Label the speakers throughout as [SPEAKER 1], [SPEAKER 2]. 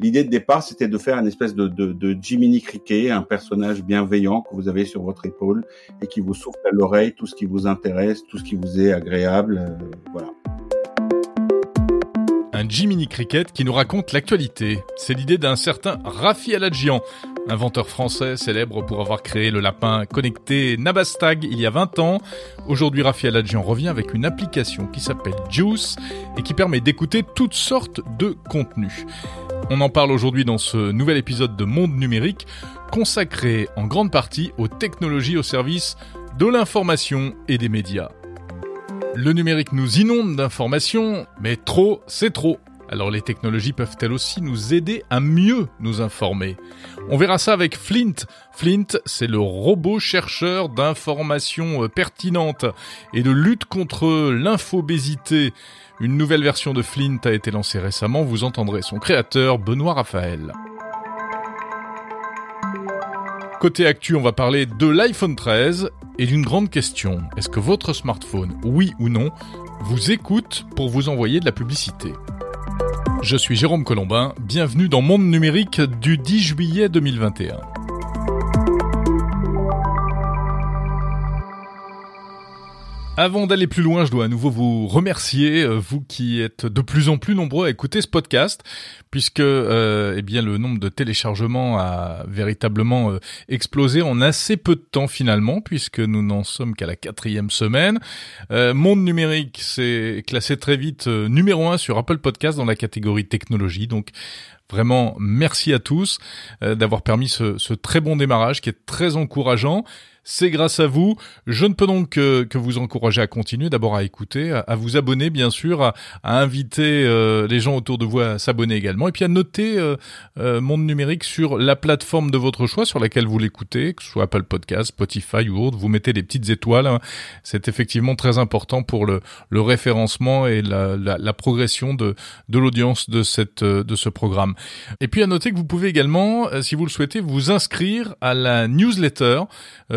[SPEAKER 1] L'idée de départ, c'était de faire une espèce de, de, Jiminy Cricket, un personnage bienveillant que vous avez sur votre épaule et qui vous souffle à l'oreille tout ce qui vous intéresse, tout ce qui vous est agréable. Euh, voilà.
[SPEAKER 2] Un Jiminy Cricket qui nous raconte l'actualité. C'est l'idée d'un certain Rafi Aladjian, inventeur français célèbre pour avoir créé le lapin connecté Nabastag il y a 20 ans. Aujourd'hui, Rafi Aladjian revient avec une application qui s'appelle Juice et qui permet d'écouter toutes sortes de contenus. On en parle aujourd'hui dans ce nouvel épisode de Monde numérique consacré en grande partie aux technologies au service de l'information et des médias. Le numérique nous inonde d'informations, mais trop, c'est trop. Alors les technologies peuvent-elles aussi nous aider à mieux nous informer On verra ça avec Flint. Flint, c'est le robot chercheur d'informations euh, pertinentes et de lutte contre l'infobésité. Une nouvelle version de Flint a été lancée récemment, vous entendrez son créateur, Benoît Raphaël. Côté actu, on va parler de l'iPhone 13 et d'une grande question. Est-ce que votre smartphone, oui ou non, vous écoute pour vous envoyer de la publicité? Je suis Jérôme Colombin, bienvenue dans Monde Numérique du 10 juillet 2021. Avant d'aller plus loin, je dois à nouveau vous remercier, euh, vous qui êtes de plus en plus nombreux à écouter ce podcast, puisque euh, eh bien le nombre de téléchargements a véritablement euh, explosé en assez peu de temps finalement, puisque nous n'en sommes qu'à la quatrième semaine. Monde numérique s'est classé très vite numéro un sur Apple Podcast dans la catégorie technologie, donc Vraiment, merci à tous d'avoir permis ce, très bon démarrage qui est très encourageant. C'est grâce à vous. Je ne peux donc que, vous encourager à continuer, d'abord à écouter, à, vous abonner bien sûr, à, inviter euh, les gens autour de vous à s'abonner également, et puis à noter euh, euh, Monde Numérique sur la plateforme de votre choix sur laquelle vous l'écoutez, que ce soit Apple Podcast, Spotify ou autre. Vous mettez des petites étoiles. Hein. C'est effectivement très important pour le, référencement et la, progression de, l'audience de ce programme. Et puis à noter que vous pouvez également, si vous le souhaitez, vous inscrire à la newsletter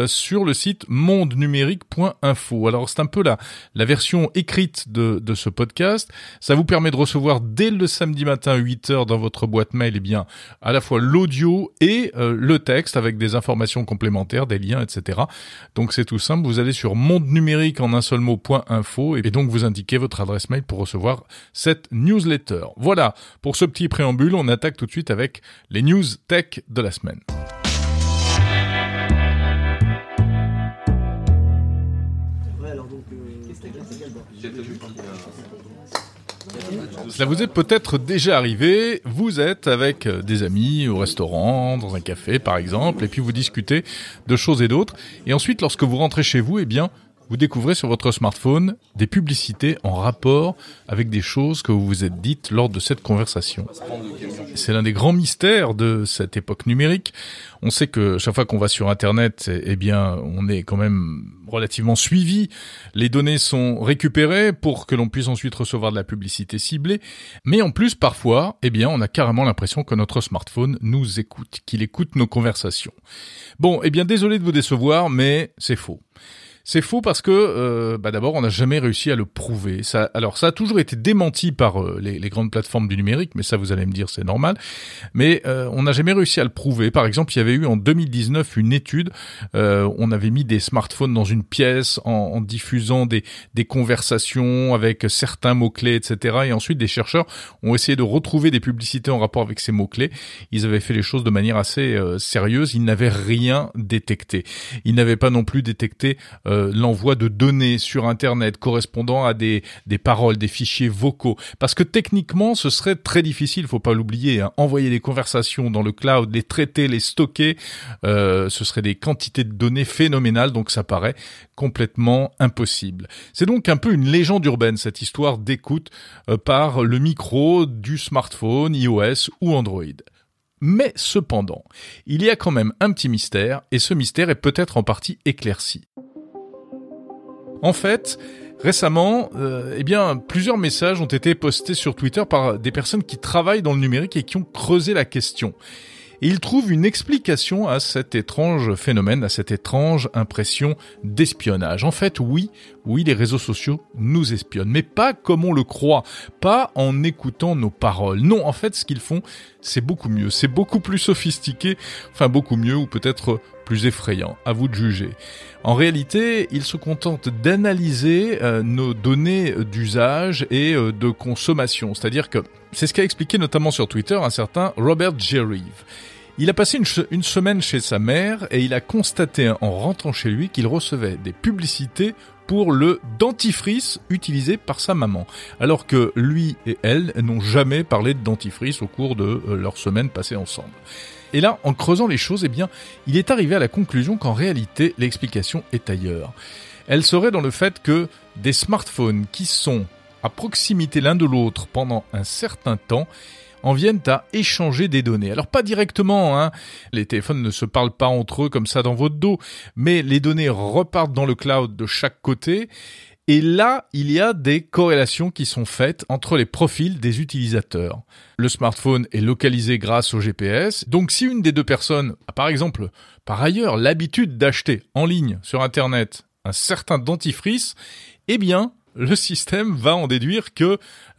[SPEAKER 2] sur le site mondenumérique.info. Alors c'est un peu la, version écrite de, ce podcast. Ça vous permet de recevoir dès le samedi matin 8 heures dans votre boîte mail, eh bien, à la fois l'audio et euh, le texte avec des informations complémentaires, des liens, etc. Donc c'est tout simple. Vous allez sur mondenumérique en un seul mot.info et donc vous indiquez votre adresse mail pour recevoir cette newsletter. Voilà. Pour ce petit préambule, attaque tout de suite avec les news tech de la semaine. Cela vous est peut-être déjà arrivé, vous êtes avec euh, des amis au restaurant, dans un café par exemple, et puis vous discutez de choses et d'autres, et ensuite lorsque vous rentrez chez vous, eh bien, vous découvrez sur votre smartphone des publicités en rapport avec des choses que vous vous êtes dites lors de cette conversation. C'est l'un des grands mystères de cette époque numérique. On sait que chaque fois qu'on va sur Internet, eh bien, on est quand même relativement suivi. Les données sont récupérées pour que l'on puisse ensuite recevoir de la publicité ciblée. Mais en plus, parfois, eh bien, on a carrément l'impression que notre smartphone nous écoute, qu'il écoute nos conversations. Bon, eh bien, désolé de vous décevoir, mais c'est faux. C'est faux parce que, euh, bah d'abord, on n'a jamais réussi à le prouver. Ça, alors, ça a toujours été démenti par euh, les, grandes plateformes du numérique, mais ça, vous allez me dire, c'est normal. Mais euh, on n'a jamais réussi à le prouver. Par exemple, il y avait eu en 2019 une étude. on avait mis des smartphones dans une pièce en, diffusant des, des conversations avec certains mots clés, etc. Et ensuite, des chercheurs ont essayé de retrouver des publicités en rapport avec ces mots clés. Ils avaient fait les choses de manière assez sérieuse. Ils n'avaient rien détecté. Ils n'avaient pas non plus détecté euh, l'envoi de données sur Internet correspondant à des, paroles, des fichiers vocaux. Parce que techniquement, ce serait très difficile, faut pas l'oublier. Hein. Envoyer des conversations dans le cloud, les traiter, les stocker, euh, ce serait des quantités de données phénoménales, donc ça paraît complètement impossible. C'est donc un peu une légende urbaine, cette histoire d'écoute euh, par le micro du smartphone, iOS ou Android. Mais cependant, il y a quand même un petit mystère, et ce mystère est peut-être en partie éclairci. En fait, récemment, euh, eh bien, plusieurs messages ont été postés sur Twitter par des personnes qui travaillent dans le numérique et qui ont creusé la question. et il trouve une explication à cet étrange phénomène, à cette étrange impression d'espionnage. En fait, oui, oui, les réseaux sociaux nous espionnent, mais pas comme on le croit, pas en écoutant nos paroles. Non, en fait, ce qu'ils font, c'est beaucoup mieux, c'est beaucoup plus sophistiqué, enfin beaucoup mieux, ou peut-être plus effrayant, à vous de juger. En réalité, ils se contentent d'analyser euh, nos données d'usage et euh, de consommation. C'est-à-dire que c'est ce qu'a expliqué notamment sur Twitter un certain Robert Jerive. Il a passé une, une, semaine chez sa mère et il a constaté en rentrant chez lui qu'il recevait des publicités pour le dentifrice utilisé par sa maman, alors que lui et elle n'ont jamais parlé de dentifrice au cours de euh, leur semaine passée ensemble. Et là, en creusant les choses, eh bien, il est arrivé à la conclusion qu'en réalité, l'explication est ailleurs. Elle serait dans le fait que des smartphones qui sont à proximité l'un de l'autre pendant un certain temps en viennent à échanger des données. Alors pas directement, hein. les téléphones ne se parlent pas entre eux comme ça dans votre dos, mais les données repartent dans le cloud de chaque côté et là, il y a des corrélations qui sont faites entre les profils des utilisateurs. Le smartphone est localisé grâce au GPS. Donc si une des deux personnes a par exemple par ailleurs l'habitude d'acheter en ligne sur Internet un certain dentifrice, eh bien, le système va en déduire que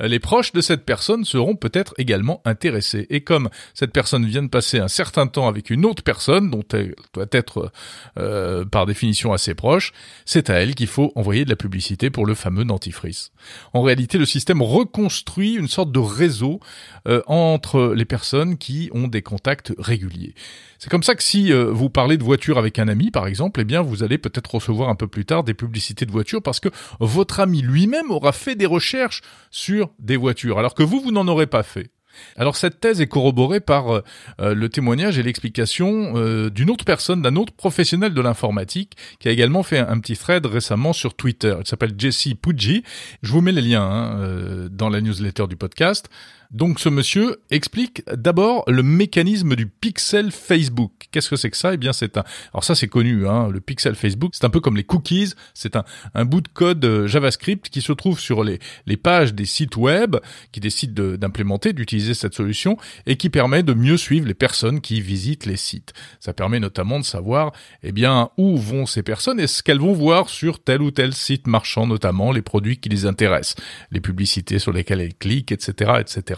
[SPEAKER 2] euh, les proches de cette personne seront peut-être également intéressés. Et comme cette personne vient de passer un certain temps avec une autre personne, dont elle doit être euh, par définition assez proche, c'est à elle qu'il faut envoyer de la publicité pour le fameux dentifrice. En réalité, le système reconstruit une sorte de réseau euh, entre les personnes qui ont des contacts réguliers. C'est comme ça que si vous parlez de voiture avec un ami, par exemple, eh bien, vous allez peut-être recevoir un peu plus tard des publicités de voiture parce que votre ami lui-même aura fait des recherches sur des voitures, alors que vous, vous n'en aurez pas fait. Alors cette thèse est corroborée par euh, euh, le témoignage et l'explication euh, d'une autre personne, d'un autre professionnel de l'informatique, qui a également fait un, petit thread récemment sur Twitter. Il s'appelle Jesse Puggi. Je vous mets les liens hein, dans la newsletter du podcast. Donc ce monsieur explique d'abord le mécanisme du pixel Facebook. Qu'est-ce que c'est que ça? Eh bien c'est un... Alors ça c'est connu, hein, le pixel Facebook, c'est un peu comme les cookies, c'est un, bout de code euh, JavaScript qui se trouve sur les, les pages des sites web qui décident d'implémenter, d'utiliser cette solution et qui permet de mieux suivre les personnes qui visitent les sites. Ça permet notamment de savoir eh bien où vont ces personnes et ce qu'elles vont voir sur tel ou tel site marchand, notamment les produits qui les intéressent, les publicités sur lesquelles elles cliquent, etc., etc.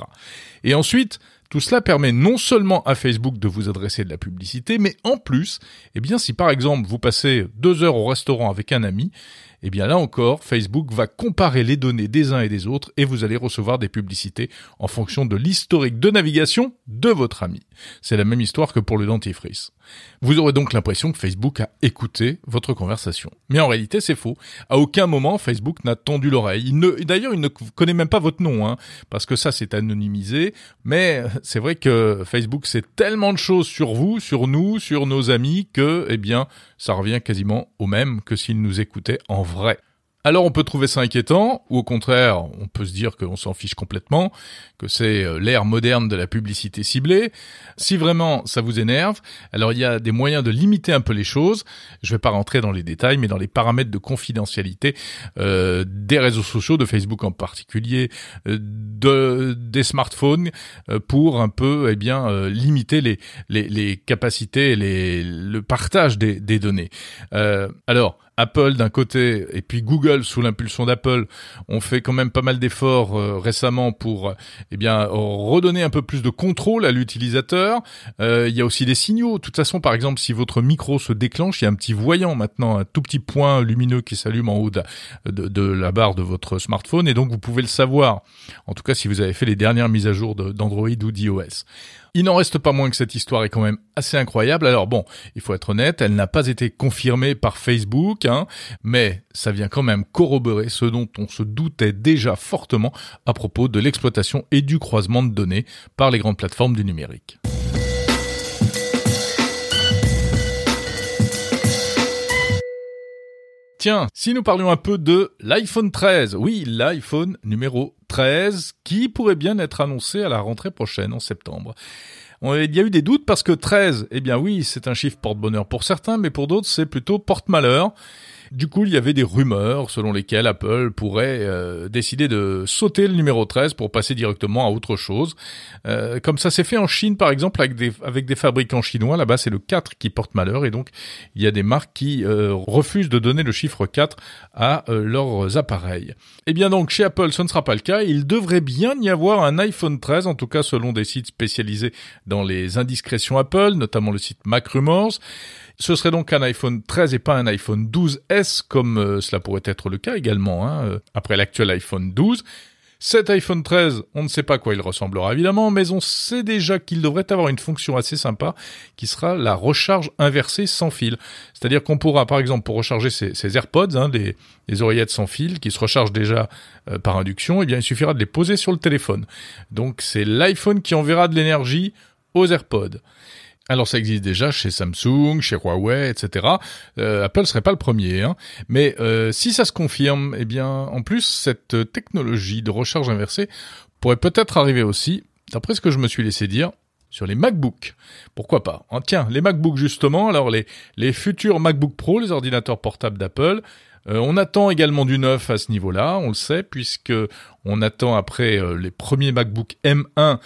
[SPEAKER 2] Et ensuite, tout cela permet non seulement à Facebook de vous adresser de la publicité, mais en plus, eh si par exemple vous passez deux heures au restaurant avec un ami, eh bien là encore, Facebook va comparer les données des uns et des autres et vous allez recevoir des publicités en fonction de l'historique de navigation de votre ami. C'est la même histoire que pour le dentifrice. Vous aurez donc l'impression que Facebook a écouté votre conversation. Mais en réalité, c'est faux. À aucun moment, Facebook n'a tendu l'oreille. D'ailleurs, il ne connaît même pas votre nom, hein, parce que ça, c'est anonymisé. Mais c'est vrai que Facebook sait tellement de choses sur vous, sur nous, sur nos amis, que, eh bien, ça revient quasiment au même que s'il nous écoutait en vrai. Alors on peut trouver ça inquiétant, ou au contraire, on peut se dire qu'on s'en fiche complètement, que c'est euh, l'ère moderne de la publicité ciblée. Si vraiment ça vous énerve, alors il y a des moyens de limiter un peu les choses. Je vais pas rentrer dans les détails, mais dans les paramètres de confidentialité euh, des réseaux sociaux, de Facebook en particulier, euh, de, des smartphones, pour un peu, eh bien, limiter les, les, les capacités, les, le partage des, des données. alors Apple d'un côté et puis Google sous l'impulsion d'Apple ont fait quand même pas mal d'efforts euh, récemment pour eh bien redonner un peu plus de contrôle à l'utilisateur. Euh, il y a aussi des signaux. De toute façon, par exemple, si votre micro se déclenche, il y a un petit voyant maintenant, un tout petit point lumineux qui s'allume en haut de, de, la barre de votre smartphone et donc vous pouvez le savoir. En tout cas, si vous avez fait les dernières mises à jour d'Android ou d'iOS. Il n'en reste pas moins que cette histoire est quand même assez incroyable. Alors bon, il faut être honnête, elle n'a pas été confirmée par Facebook, hein, mais ça vient quand même corroborer ce dont on se doutait déjà fortement à propos de l'exploitation et du croisement de données par les grandes plateformes du numérique. Tiens, si nous parlions un peu de l'iPhone 13, oui, l'iPhone numéro 13, qui pourrait bien être annoncé à la rentrée prochaine, en septembre. Il y a eu des doutes parce que 13, eh bien oui, c'est un chiffre porte-bonheur pour certains, mais pour d'autres, c'est plutôt porte-malheur. Du coup, il y avait des rumeurs selon lesquelles Apple pourrait euh, décider de sauter le numéro 13 pour passer directement à autre chose. Euh, comme ça s'est fait en Chine, par exemple, avec des, fabricants chinois. Là-bas, c'est le 4 qui porte malheur. Et donc, il y a des marques qui euh, refusent de donner le chiffre 4 à leurs appareils. Eh bien donc, chez Apple, ce ne sera pas le cas. Il devrait bien y avoir un iPhone 13, en tout cas selon des sites spécialisés dans les indiscrétions Apple, notamment le site Mac Rumors. Ce serait donc un iPhone 13 et pas un iPhone 12S comme euh, cela pourrait être le cas également hein, euh, après l'actuel iPhone 12. Cet iPhone 13, on ne sait pas quoi il ressemblera évidemment, mais on sait déjà qu'il devrait avoir une fonction assez sympa qui sera la recharge inversée sans fil. C'est-à-dire qu'on pourra, par exemple, pour recharger ses, AirPods, hein, des, oreillettes sans fil qui se rechargent déjà euh, par induction, eh bien il suffira de les poser sur le téléphone. Donc c'est l'iPhone qui enverra de l'énergie aux AirPods. Alors ça existe déjà chez Samsung, chez Huawei, etc. Euh, Apple serait pas le premier, hein. mais euh, si ça se confirme, eh bien en plus cette technologie de recharge inversée pourrait peut-être arriver aussi, d'après ce que je me suis laissé dire, sur les MacBooks. Pourquoi pas? Hein, Tiens, les MacBooks justement, alors les, les futurs MacBook Pro, les ordinateurs portables d'Apple, euh, on attend également du neuf à ce niveau-là, on le sait, puisque on attend après euh, les premiers MacBook M1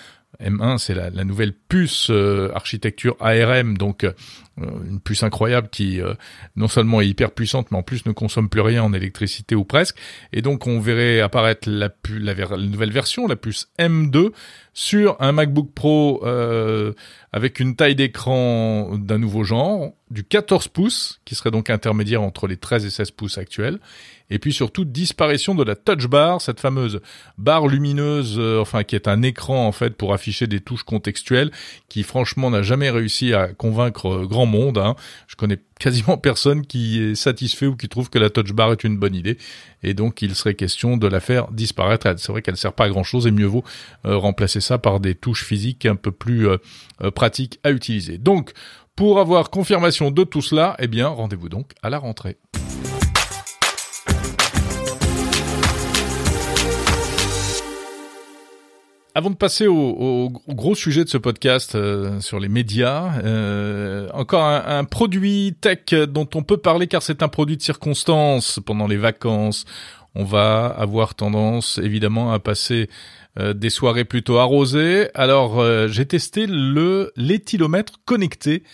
[SPEAKER 2] M1, c'est la, nouvelle puce euh, architecture ARM, donc euh, une puce incroyable qui euh, non seulement est hyper puissante, mais en plus ne consomme plus rien en électricité ou presque. Et donc on verrait apparaître la, nouvelle version, la puce M2, sur un MacBook Pro avec une taille d'écran d'un nouveau genre, du 14 pouces, qui serait donc intermédiaire entre les 13 et 16 pouces actuels, et puis surtout disparition de la touch bar, cette fameuse barre lumineuse, euh, enfin qui est un écran en fait pour afficher des touches contextuelles, qui franchement n'a jamais réussi à convaincre euh, monde. Hein. Je connais quasiment personne qui est satisfait ou qui trouve que la touch bar est une bonne idée, et donc il serait question de la faire disparaître. C'est vrai qu'elle ne sert pas à grand chose et mieux vaut euh, remplacer ça par des touches physiques un peu plus pratiques à utiliser. Donc pour avoir confirmation de tout cela, eh bien rendez-vous donc à la rentrée. Avant de passer au, gros sujet de ce podcast euh, sur les médias, euh, encore un, produit tech dont on peut parler car c'est un produit de circonstance pendant les vacances. On va avoir tendance évidemment à passer euh, des soirées plutôt arrosées. Alors j'ai testé le l'éthylomètre connecté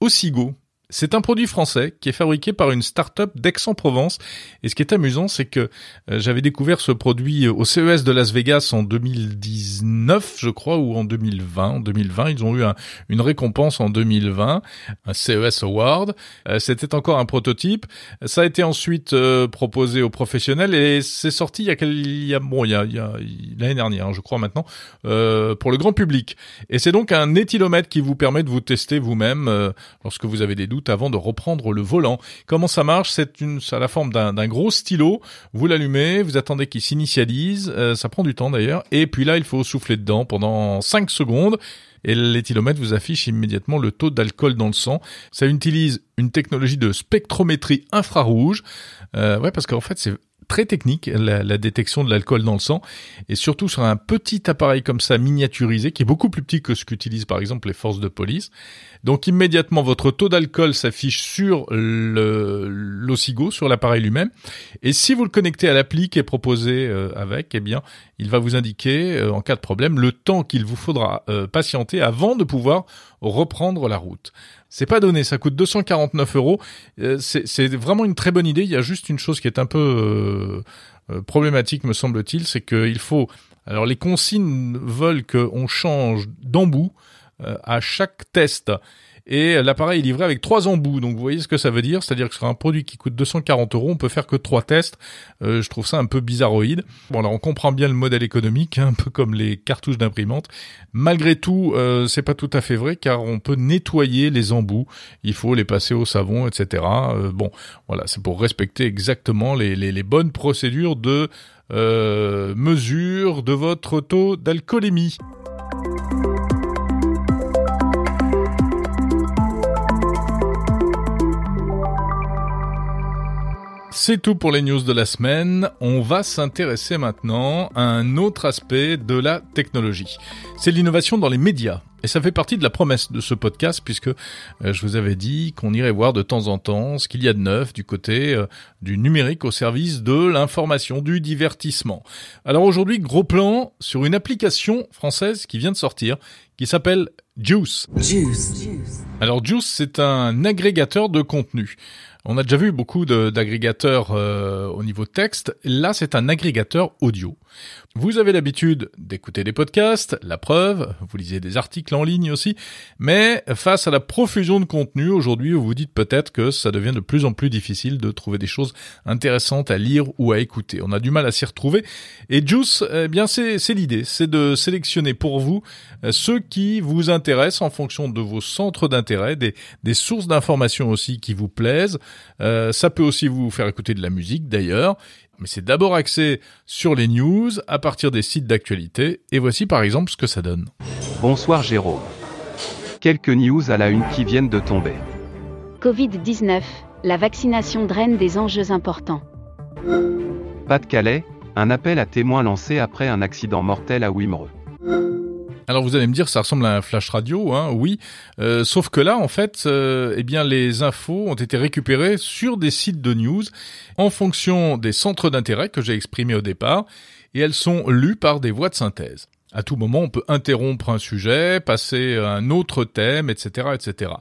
[SPEAKER 2] Osigo. C'est un produit français qui est fabriqué par une start-up d'Aix-en-Provence. Et ce qui est amusant, c'est que euh, j'avais découvert ce produit au CES de Las Vegas en 2019, je crois, ou en 2020. En 2020, ils ont eu une récompense en 2020, un CES Award. Euh, c'était encore un prototype. Ça a été ensuite euh, proposé aux professionnels et c'est sorti il y a, il y a bon, il y a, l'année dernière, hein, je crois maintenant, pour le grand public. Et c'est donc un éthylomètre qui vous permet de vous tester vous-même lorsque vous avez des doutes avant de reprendre le volant. Comment ça marche? C'est une, ça a la forme d'un gros stylo. Vous l'allumez, vous attendez qu'il s'initialise. Euh, ça prend du temps d'ailleurs. Et puis là, il faut souffler dedans pendant 5 secondes et l'éthylomètre vous affiche immédiatement le taux d'alcool dans le sang. Ça utilise une technologie de spectrométrie infrarouge. Euh, parce qu'en fait, c'est très technique, la, détection de l'alcool dans le sang, et surtout sur un petit appareil comme ça miniaturisé, qui est beaucoup plus petit que ce qu'utilisent par exemple les forces de police. Donc immédiatement, votre taux d'alcool s'affiche sur l'OSIGO, sur l'appareil lui-même, et si vous le connectez à l'appli qui est proposé euh, avec, eh bien, il va vous indiquer, euh, en cas de problème, le temps qu'il vous faudra euh, patienter avant de pouvoir reprendre la route. C'est pas donné, ça coûte 249 euros. Euh, c'est vraiment une très bonne idée. Il y a juste une chose qui est un peu euh, euh, problématique, me semble-t-il, c'est qu'il faut. Alors les consignes veulent qu'on change d'embout à chaque test et l'appareil est livré avec trois embouts. Donc vous voyez ce que ça veut dire, c'est-à-dire que sur un produit qui coûte 240 euros, on peut faire que trois tests. Euh, je trouve ça un peu bizarroïde. Bon, alors on comprend bien le modèle économique, hein, un peu comme les cartouches d'imprimante. Malgré tout, euh, c'est pas tout à fait vrai car on peut nettoyer les embouts. Il faut les passer au savon, etc. Euh, bon, voilà, c'est pour respecter exactement les, bonnes procédures de euh, mesure de votre taux d'alcoolémie. C'est tout pour les news de la semaine. On va s'intéresser maintenant à un autre aspect de la technologie. C'est l'innovation dans les médias. Et ça fait partie de la promesse de ce podcast puisque euh, je vous avais dit qu'on irait voir de temps en temps ce qu'il y a de neuf du côté euh, du numérique au service de l'information, du divertissement. Alors aujourd'hui, gros plan sur une application française qui vient de sortir qui s'appelle Juice. Juice. Alors Juice, c'est un agrégateur de contenu. On a déjà vu beaucoup d'agrégateurs euh, au niveau texte. Là, c'est un agrégateur audio. Vous avez l'habitude d'écouter des podcasts, la preuve, vous lisez des articles en ligne aussi, mais face à la profusion de contenu, aujourd'hui, vous vous dites peut-être que ça devient de plus en plus difficile de trouver des choses intéressantes à lire ou à écouter. On a du mal à s'y retrouver. Et Juice, eh bien, c'est l'idée, c'est de sélectionner pour vous euh, ceux qui vous intéressent en fonction de vos centres d'intérêt, des, sources d'informations aussi qui vous plaisent. Euh, ça peut aussi vous faire écouter de la musique d'ailleurs mais c'est d'abord axé sur les news à partir des sites d'actualité, et voici par exemple ce que ça donne.
[SPEAKER 3] Bonsoir Jérôme. Quelques news à la une qui viennent de tomber.
[SPEAKER 4] Covid-19, la vaccination draine des enjeux importants.
[SPEAKER 3] Pas-de-Calais, un appel à témoins lancé après un accident mortel à Wimereux.
[SPEAKER 2] Alors vous allez me dire, ça ressemble à un flash radio, hein, oui. Euh, sauf que là, en fait, euh, eh bien, les infos ont été récupérées sur des sites de news en fonction des centres d'intérêt que j'ai exprimés au départ, et elles sont lues par des voix de synthèse. À tout moment, on peut interrompre un sujet, passer à un autre thème, etc., etc.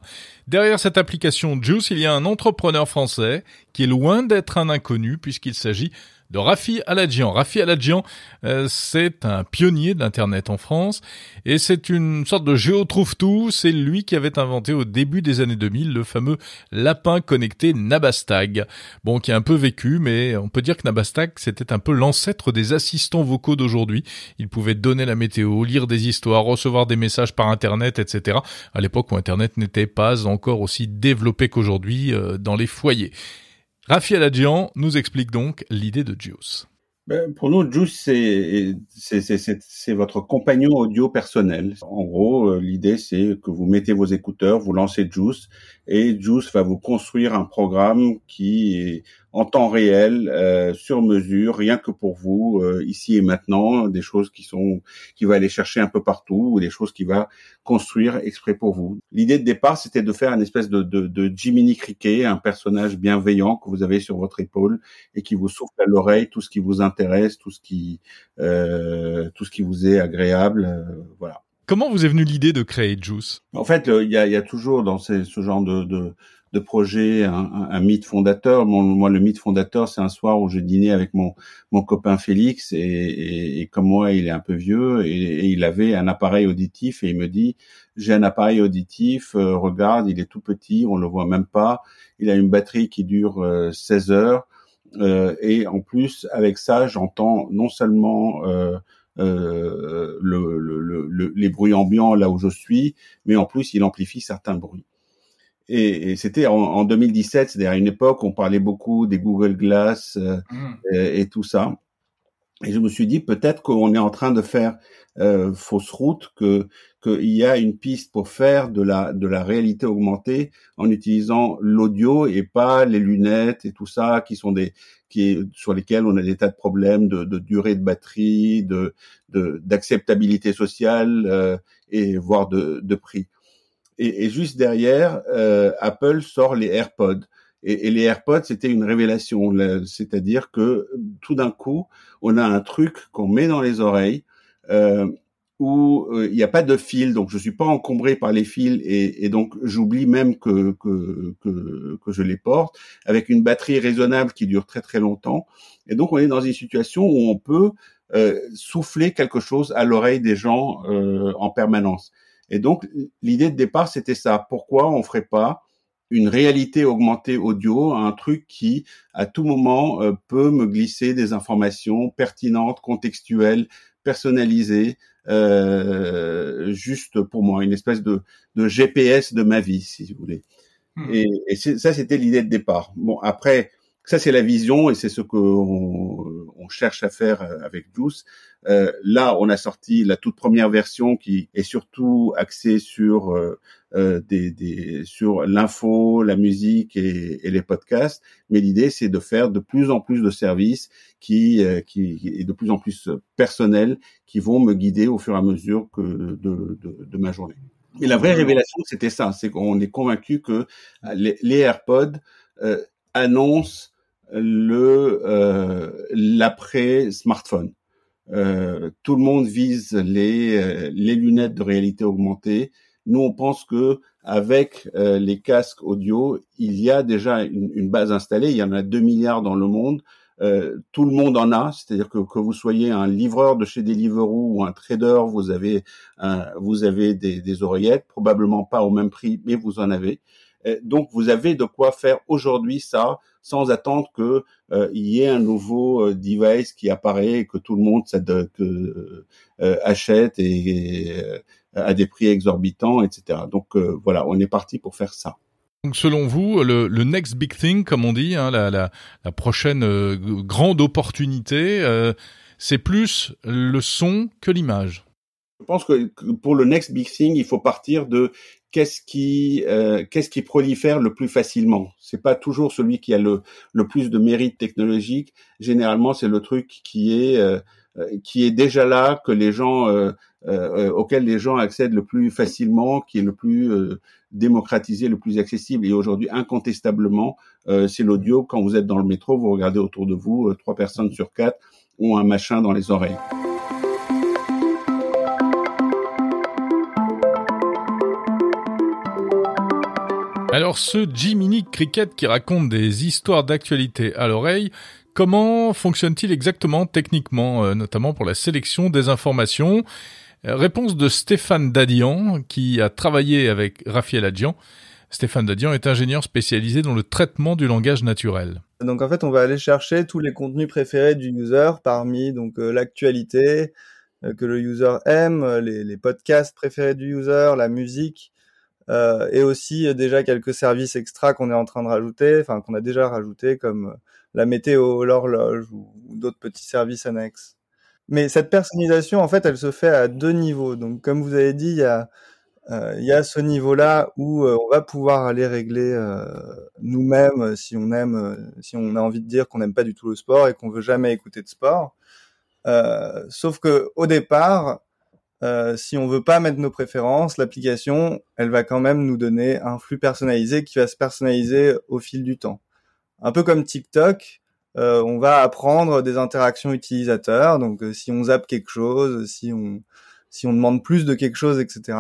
[SPEAKER 2] Derrière cette application Juice, il y a un entrepreneur français qui est loin d'être un inconnu puisqu'il s'agit de Rafi Aladjian. Rafi Aladjian, euh, c'est un pionnier de l'Internet en France et c'est une sorte de géotrouve-tout. C'est lui qui avait inventé au début des années 2000 le fameux lapin connecté Nabastag. Bon, qui a un peu vécu, mais on peut dire que Nabastag, c'était un peu l'ancêtre des assistants vocaux d'aujourd'hui. Il pouvait donner la météo, lire des histoires, recevoir des messages par Internet, etc. À l'époque où Internet n'était pas encore aussi développé qu'aujourd'hui euh, dans les foyers. Rafi Aladjian nous explique donc l'idée de Juice.
[SPEAKER 1] Ben, pour nous, Juice, c'est votre compagnon audio personnel. En gros, euh, l'idée, c'est que vous mettez vos écouteurs, vous lancez Juice, et Juice va vous construire un programme qui est en temps réel, euh, sur mesure, rien que pour vous, euh, ici et maintenant, des choses qui sont, qui va aller chercher un peu partout, ou des choses qui va construire exprès pour vous. L'idée de départ, c'était de faire une espèce de, de, de Jiminy Cricket, un personnage bienveillant que vous avez sur votre épaule et qui vous souffle à l'oreille tout ce qui vous intéresse, tout ce qui, euh, tout ce qui vous est agréable, euh, voilà.
[SPEAKER 2] Comment vous est venue l'idée de créer Juice?
[SPEAKER 1] En fait, il y a, y, a, toujours dans ce genre de, de, de projet un, un, mythe fondateur. moi, le mythe fondateur, c'est un soir où je dînais avec mon, mon copain Félix et, et, et, comme moi, il est un peu vieux et, et, il avait un appareil auditif et il me dit j'ai un appareil auditif, euh, regarde, il est tout petit, on le voit même pas. Il a une batterie qui dure 16 euh, heures euh, et en plus avec ça, j'entends non seulement euh, euh, le, le, le, les bruits ambiants là où je suis, mais en plus il amplifie certains bruits. Et, et c'était en, en, 2017, c'est-à-dire à une époque où on parlait beaucoup des Google Glass euh, mmh. et, et, tout ça. Et je me suis dit peut-être qu'on est en train de faire euh, fausse route, que qu'il y a une piste pour faire de la de la réalité augmentée en utilisant l'audio et pas les lunettes et tout ça qui sont des qui sur lesquels on a des tas de problèmes de, de durée de batterie, de d'acceptabilité sociale euh, et voire de, de prix. Et, et, juste derrière, euh, Apple sort les AirPods. Et, et les AirPods, c'était une révélation. C'est-à-dire que tout d'un coup, on a un truc qu'on met dans les oreilles euh, où euh, il n'y a pas de fil, donc je suis pas encombré par les fils et, et donc j'oublie même que, que, que, que, je les porte, avec une batterie raisonnable qui dure très très longtemps. Et donc on est dans une situation où on peut euh, souffler quelque chose à l'oreille des gens euh, en permanence. Et donc l'idée de départ c'était ça. Pourquoi on ferait pas une réalité augmentée audio, un truc qui, à tout moment, euh, peut me glisser des informations pertinentes, contextuelles, personnalisé, euh, juste pour moi, une espèce de, de, GPS de ma vie, si vous voulez. Hmm. Et, et ça, c'était l'idée de départ. Bon, après, ça c'est la vision et c'est ce on cherche à faire avec Juice. là, on a sorti la toute première version qui est surtout axée sur des, des, sur l'info, la musique et, et les podcasts. Mais l'idée, c'est de faire de plus en plus de services qui, qui est de plus en plus personnels, qui vont me guider au fur et à mesure que de, de, de ma journée. Et la vraie révélation, c'était ça, c'est qu'on est convaincu que les, les AirPods euh, annoncent le euh, l'après smartphone. Euh, tout le monde vise les euh, les lunettes de réalité augmentée. Nous, on pense que avec euh, les casques audio, il y a déjà une, une, base installée. Il y en a 2 milliards dans le monde. Euh, tout le monde en a, c'est-à-dire que que vous soyez un livreur de chez Deliveroo ou un trader, vous avez vous avez des, des, oreillettes, probablement pas au même prix, mais vous en avez. Euh, donc vous avez de quoi faire aujourd'hui ça sans attendre que euh, il y ait un nouveau euh, device qui apparaît et que tout le monde que, achète et, et à des prix exorbitants, etc. Donc voilà, on est parti pour faire ça.
[SPEAKER 2] Donc selon vous, le, le, next big thing, comme on dit, hein, la, la, la, prochaine euh, grande opportunité, euh, c'est plus le son que l'image.
[SPEAKER 1] Je pense que pour le next big thing, il faut partir de qu'est-ce qui euh, qu'est-ce qui prolifère le plus facilement? C'est pas toujours celui qui a le, le plus de mérite technologique. Généralement, c'est le truc qui est euh, qui est déjà là, que les gens euh, euh, auquel les gens accèdent le plus facilement, qui est le plus euh, démocratisé, le plus accessible. Et aujourd'hui, incontestablement, euh, c'est l'audio. Quand vous êtes dans le métro, vous regardez autour de vous, trois personnes sur quatre ont un machin dans les oreilles.
[SPEAKER 2] Alors ce Jiminy Cricket qui raconte des histoires d'actualité à l'oreille, comment fonctionne-t-il exactement techniquement, notamment pour la sélection des informations? Euh, réponse de Stéphane Dadian, qui a travaillé avec Raphaël Adjian. Stéphane Dadian est ingénieur spécialisé dans le traitement du langage naturel.
[SPEAKER 5] Donc en fait, on va aller chercher tous les contenus préférés du user parmi donc euh, l'actualité euh, que le user aime, les, podcasts préférés du user, la musique, euh, et aussi déjà quelques services extra qu'on est en train de rajouter, enfin qu'on a déjà rajouté comme la météo, l'horloge ou, d'autres petits services annexes. Mais cette personnalisation, en fait, elle se fait à deux niveaux. Donc, comme vous avez dit, il y a, euh, ce niveau-là où euh, on va pouvoir aller régler euh, nous-mêmes euh, si on aime, euh, si on a envie de dire qu'on n'aime pas du tout le sport et qu'on veut jamais écouter de sport. sauf que au départ, si on veut pas mettre nos préférences, l'application, elle va quand même nous donner un flux personnalisé qui va se personnaliser au fil du temps. Un peu comme TikTok, euh, on va apprendre des interactions utilisateurs. Donc, euh, si on zappe quelque chose, si on si on demande plus de quelque chose, etc.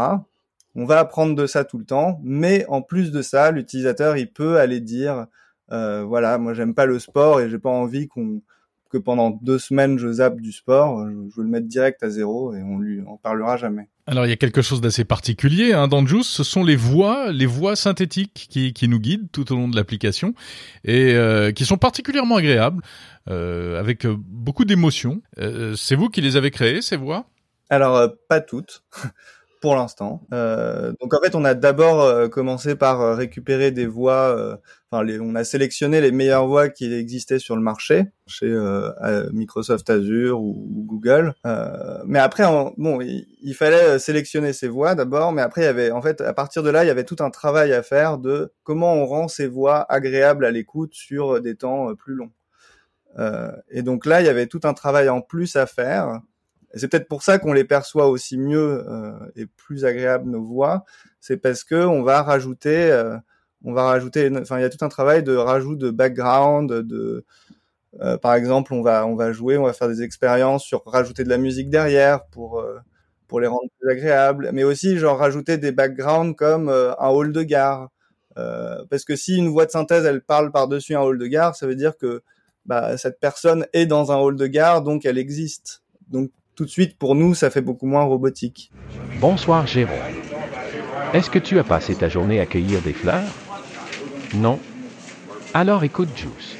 [SPEAKER 5] On va apprendre de ça tout le temps. Mais en plus de ça, l'utilisateur il peut aller dire euh, voilà, moi j'aime pas le sport et j'ai pas envie qu'on que pendant deux semaines je zappe du sport, je, veux le mettre direct à zéro et on lui en parlera jamais.
[SPEAKER 2] Alors il y a quelque chose d'assez particulier hein, dans Juice, ce sont les voix, les voix synthétiques qui, qui nous guident tout au long de l'application et euh, qui sont particulièrement agréables, euh, avec euh, beaucoup d'émotion. Euh, c'est vous qui les avez créées ces voix?
[SPEAKER 5] Alors euh, pas toutes. pour l'instant. Euh, donc en fait, on a d'abord euh, commencé par euh, récupérer des voix. Euh, enfin, les, on a sélectionné les meilleures voix qui existaient sur le marché chez euh, Microsoft Azure ou, ou Google. mais après, on, bon, il, il, fallait sélectionner ces voix d'abord. Mais après, il y avait en fait, à partir de là, il y avait tout un travail à faire de comment on rend ces voix agréables à l'écoute sur des temps plus longs. et donc là, il y avait tout un travail en plus à faire c'est peut-être pour ça qu'on les perçoit aussi mieux euh, et plus agréables nos voix. C'est parce que on va rajouter, euh, on va rajouter, enfin il y a tout un travail de rajout de background, de euh, par exemple on va on va jouer, on va faire des expériences sur rajouter de la musique derrière pour euh, pour les rendre plus agréables, mais aussi genre rajouter des backgrounds comme euh, un hall de gare. parce que si une voix de synthèse elle parle par dessus un hall de gare, ça veut dire que bah, cette personne est dans un hall de gare, donc elle existe. Donc tout de suite, pour nous, ça fait beaucoup moins robotique.
[SPEAKER 3] Bonsoir Jérôme. Est-ce que tu as passé ta journée à cueillir des fleurs? Non Alors écoute Juice.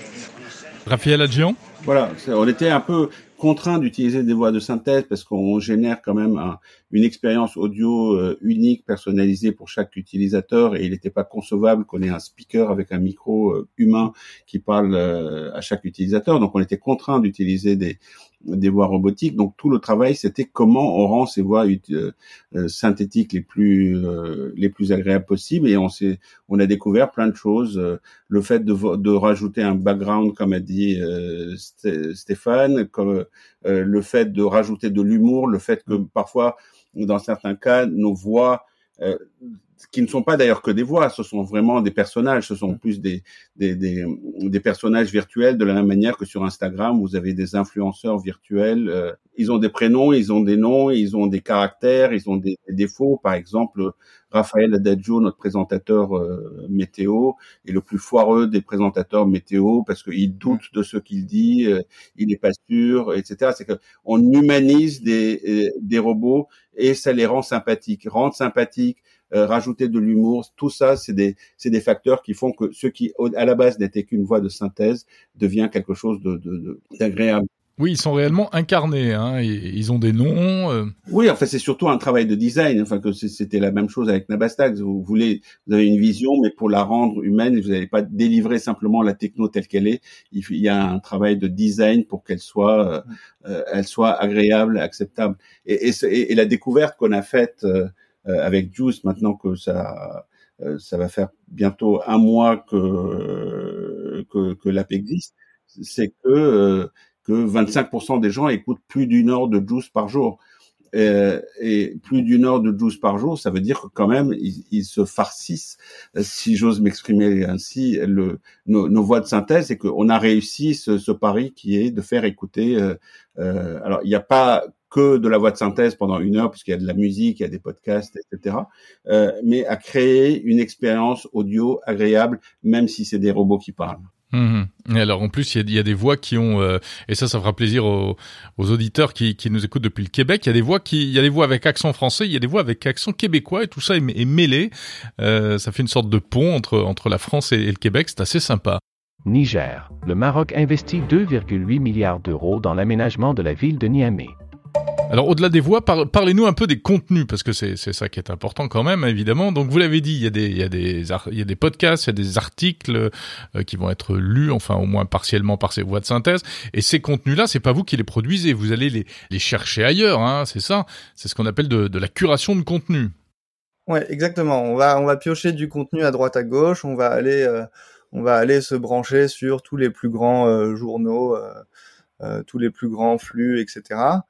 [SPEAKER 2] Raphaël Adjian?
[SPEAKER 1] Voilà, on était un peu contraint d'utiliser des voix de synthèse parce qu'on génère quand même une expérience audio euh, unique, personnalisée pour chaque utilisateur et il n'était pas concevable qu'on ait un speaker avec un micro euh, humain qui parle euh, à chaque utilisateur. Donc on était contraint d'utiliser des, des voix robotiques. Donc tout le travail, c'était comment on rend ces voix euh, euh, synthétiques les plus euh, les plus agréables possibles. Et on s'est on a découvert plein de choses. le fait de, de rajouter un background, comme a dit Stéphane, comme le fait de rajouter de l'humour, le fait que parfois, dans certains cas, nos voix qui ne sont pas d'ailleurs que des voix, ce sont vraiment des personnages, ce sont plus des, des, des, des, personnages virtuels de la même manière que sur Instagram, vous avez des influenceurs virtuels. Euh, ils ont des prénoms, ils ont des noms, ils ont des caractères, ils ont des, défauts. Par exemple, Raphaël Adagio, notre présentateur euh, météo, est le plus foireux des présentateurs météo parce qu'il doute de ce qu'il dit, euh, il n'est pas sûr, etc. C'est que on humanise des, des robots et ça les rend sympathiques, rendre sympathiques euh, rajouter de l'humour, tout ça, c'est des, c'est des facteurs qui font que ce qui, à la base, n'était qu'une voix de synthèse, devient quelque chose de, d'agréable.
[SPEAKER 2] Oui, ils sont réellement incarnés. Hein. Ils ont des noms. Euh.
[SPEAKER 1] Oui, en fait, c'est surtout un travail de design. Enfin, que c'était la même chose avec Nabastax. Vous voulez, vous avez une vision, mais pour la rendre humaine, vous n'allez pas délivrer simplement la techno telle qu'elle est. Il y a un travail de design pour qu'elle soit, euh, elle soit agréable, acceptable. Et, et, et la découverte qu'on a faite euh, avec Juice, maintenant que ça euh, ça va faire bientôt un mois que que, que l'app existe, c'est que euh, que 25% des gens écoutent plus d'une heure de Juice par jour. et plus d'une heure de Juice par jour, ça veut dire que quand même ils, se farcissent, si j'ose m'exprimer ainsi, le, nos, nos, voix de synthèse, et qu'on a réussi ce, ce, pari qui est de faire écouter. Euh, alors il n'y a pas que de la voix de synthèse pendant une heure, puisqu'il y a de la musique, il y a des podcasts, etc. Euh, mais à créer une expérience audio agréable, même si c'est des robots qui parlent.
[SPEAKER 2] Mmh. Et alors en plus il y, a, des voix qui ont euh, et ça ça fera plaisir aux, auditeurs qui, nous écoutent depuis le Québec. Il y a des voix qui il y a des voix avec accent français, il y a des voix avec accent québécois et tout ça est, mêlé. Euh, ça fait une sorte de pont entre entre la France et, et le Québec. C'est assez sympa.
[SPEAKER 3] Niger. Le Maroc investit 2,8 milliards d'euros dans l'aménagement de la ville de Niamey.
[SPEAKER 2] Alors au-delà des voix, parlez-nous un peu des contenus parce que c'est ça qui est important quand même évidemment. Donc vous l'avez dit, il y a des podcasts, il y a des articles euh, qui vont être lus enfin au moins partiellement par ces voix de synthèse et ces contenus-là, c'est pas vous qui les produisez, vous allez les chercher ailleurs hein, c'est ça, c'est ce qu'on appelle de, la curation de contenu.
[SPEAKER 5] Ouais, exactement. On va on va piocher du contenu à droite à gauche, on va aller euh, on va aller se brancher sur tous les plus grands euh, journaux, tous les plus grands flux, etc.